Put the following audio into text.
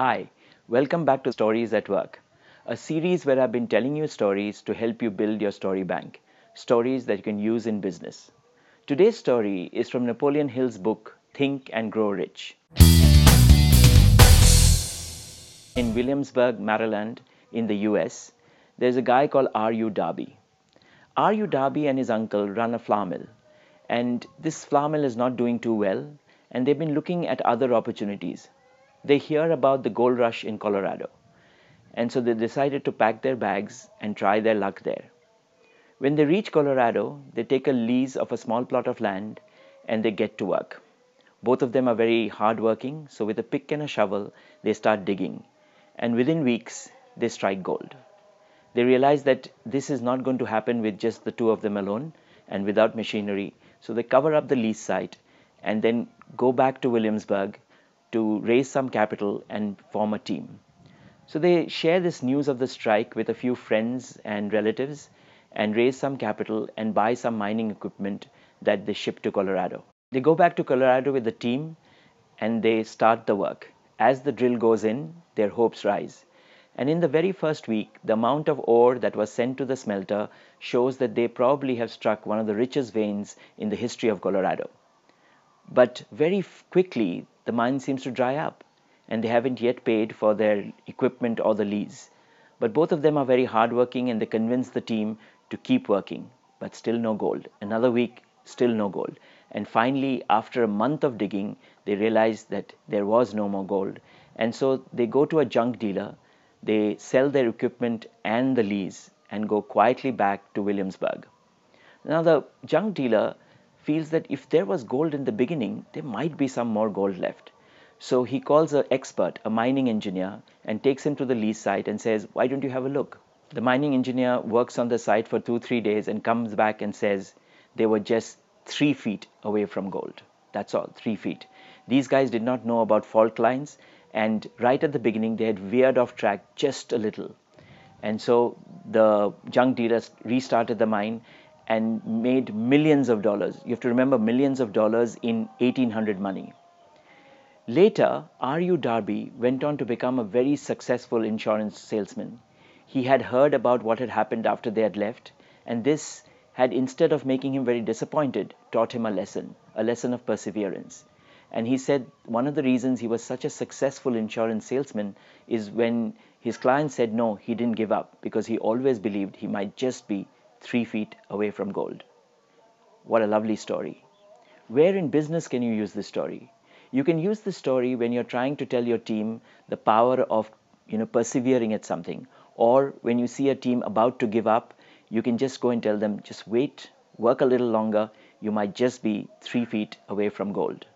Hi, welcome back to Stories at Work, a series where I've been telling you stories to help you build your story bank, stories that you can use in business. Today's story is from Napoleon Hill's book, Think and Grow Rich. In Williamsburg, Maryland, in the US, there's a guy called R.U. Darby. R.U. Darby and his uncle run a flour mill, and this flour mill is not doing too well, and they've been looking at other opportunities they hear about the gold rush in Colorado. And so they decided to pack their bags and try their luck there. When they reach Colorado, they take a lease of a small plot of land and they get to work. Both of them are very hardworking, so with a pick and a shovel, they start digging. And within weeks, they strike gold. They realize that this is not going to happen with just the two of them alone and without machinery. So they cover up the lease site and then go back to Williamsburg to raise some capital and form a team. So they share this news of the strike with a few friends and relatives and raise some capital and buy some mining equipment that they ship to Colorado. They go back to Colorado with the team and they start the work. As the drill goes in, their hopes rise. And in the very first week, the amount of ore that was sent to the smelter shows that they probably have struck one of the richest veins in the history of Colorado. But very quickly, the mine seems to dry up and they haven't yet paid for their equipment or the lease. But both of them are very hardworking and they convince the team to keep working, but still no gold. Another week, still no gold. And finally, after a month of digging, they realize that there was no more gold. And so they go to a junk dealer, they sell their equipment and the lease, and go quietly back to Williamsburg. Now, the junk dealer feels that if there was gold in the beginning, there might be some more gold left. So he calls an expert, a mining engineer, and takes him to the lease site and says, Why don't you have a look? The mining engineer works on the site for two, three days and comes back and says, They were just three feet away from gold. That's all, three feet. These guys did not know about fault lines, and right at the beginning, they had veered off track just a little. And so the junk dealers restarted the mine and made millions of dollars. You have to remember millions of dollars in 1800 money. Later, R.U. Darby went on to become a very successful insurance salesman. He had heard about what had happened after they had left, and this had, instead of making him very disappointed, taught him a lesson, a lesson of perseverance. And he said one of the reasons he was such a successful insurance salesman is when his clients said no, he didn't give up because he always believed he might just be three feet away from gold. What a lovely story. Where in business can you use this story? You can use this story when you're trying to tell your team the power of you know persevering at something or when you see a team about to give up you can just go and tell them just wait work a little longer you might just be three feet away from gold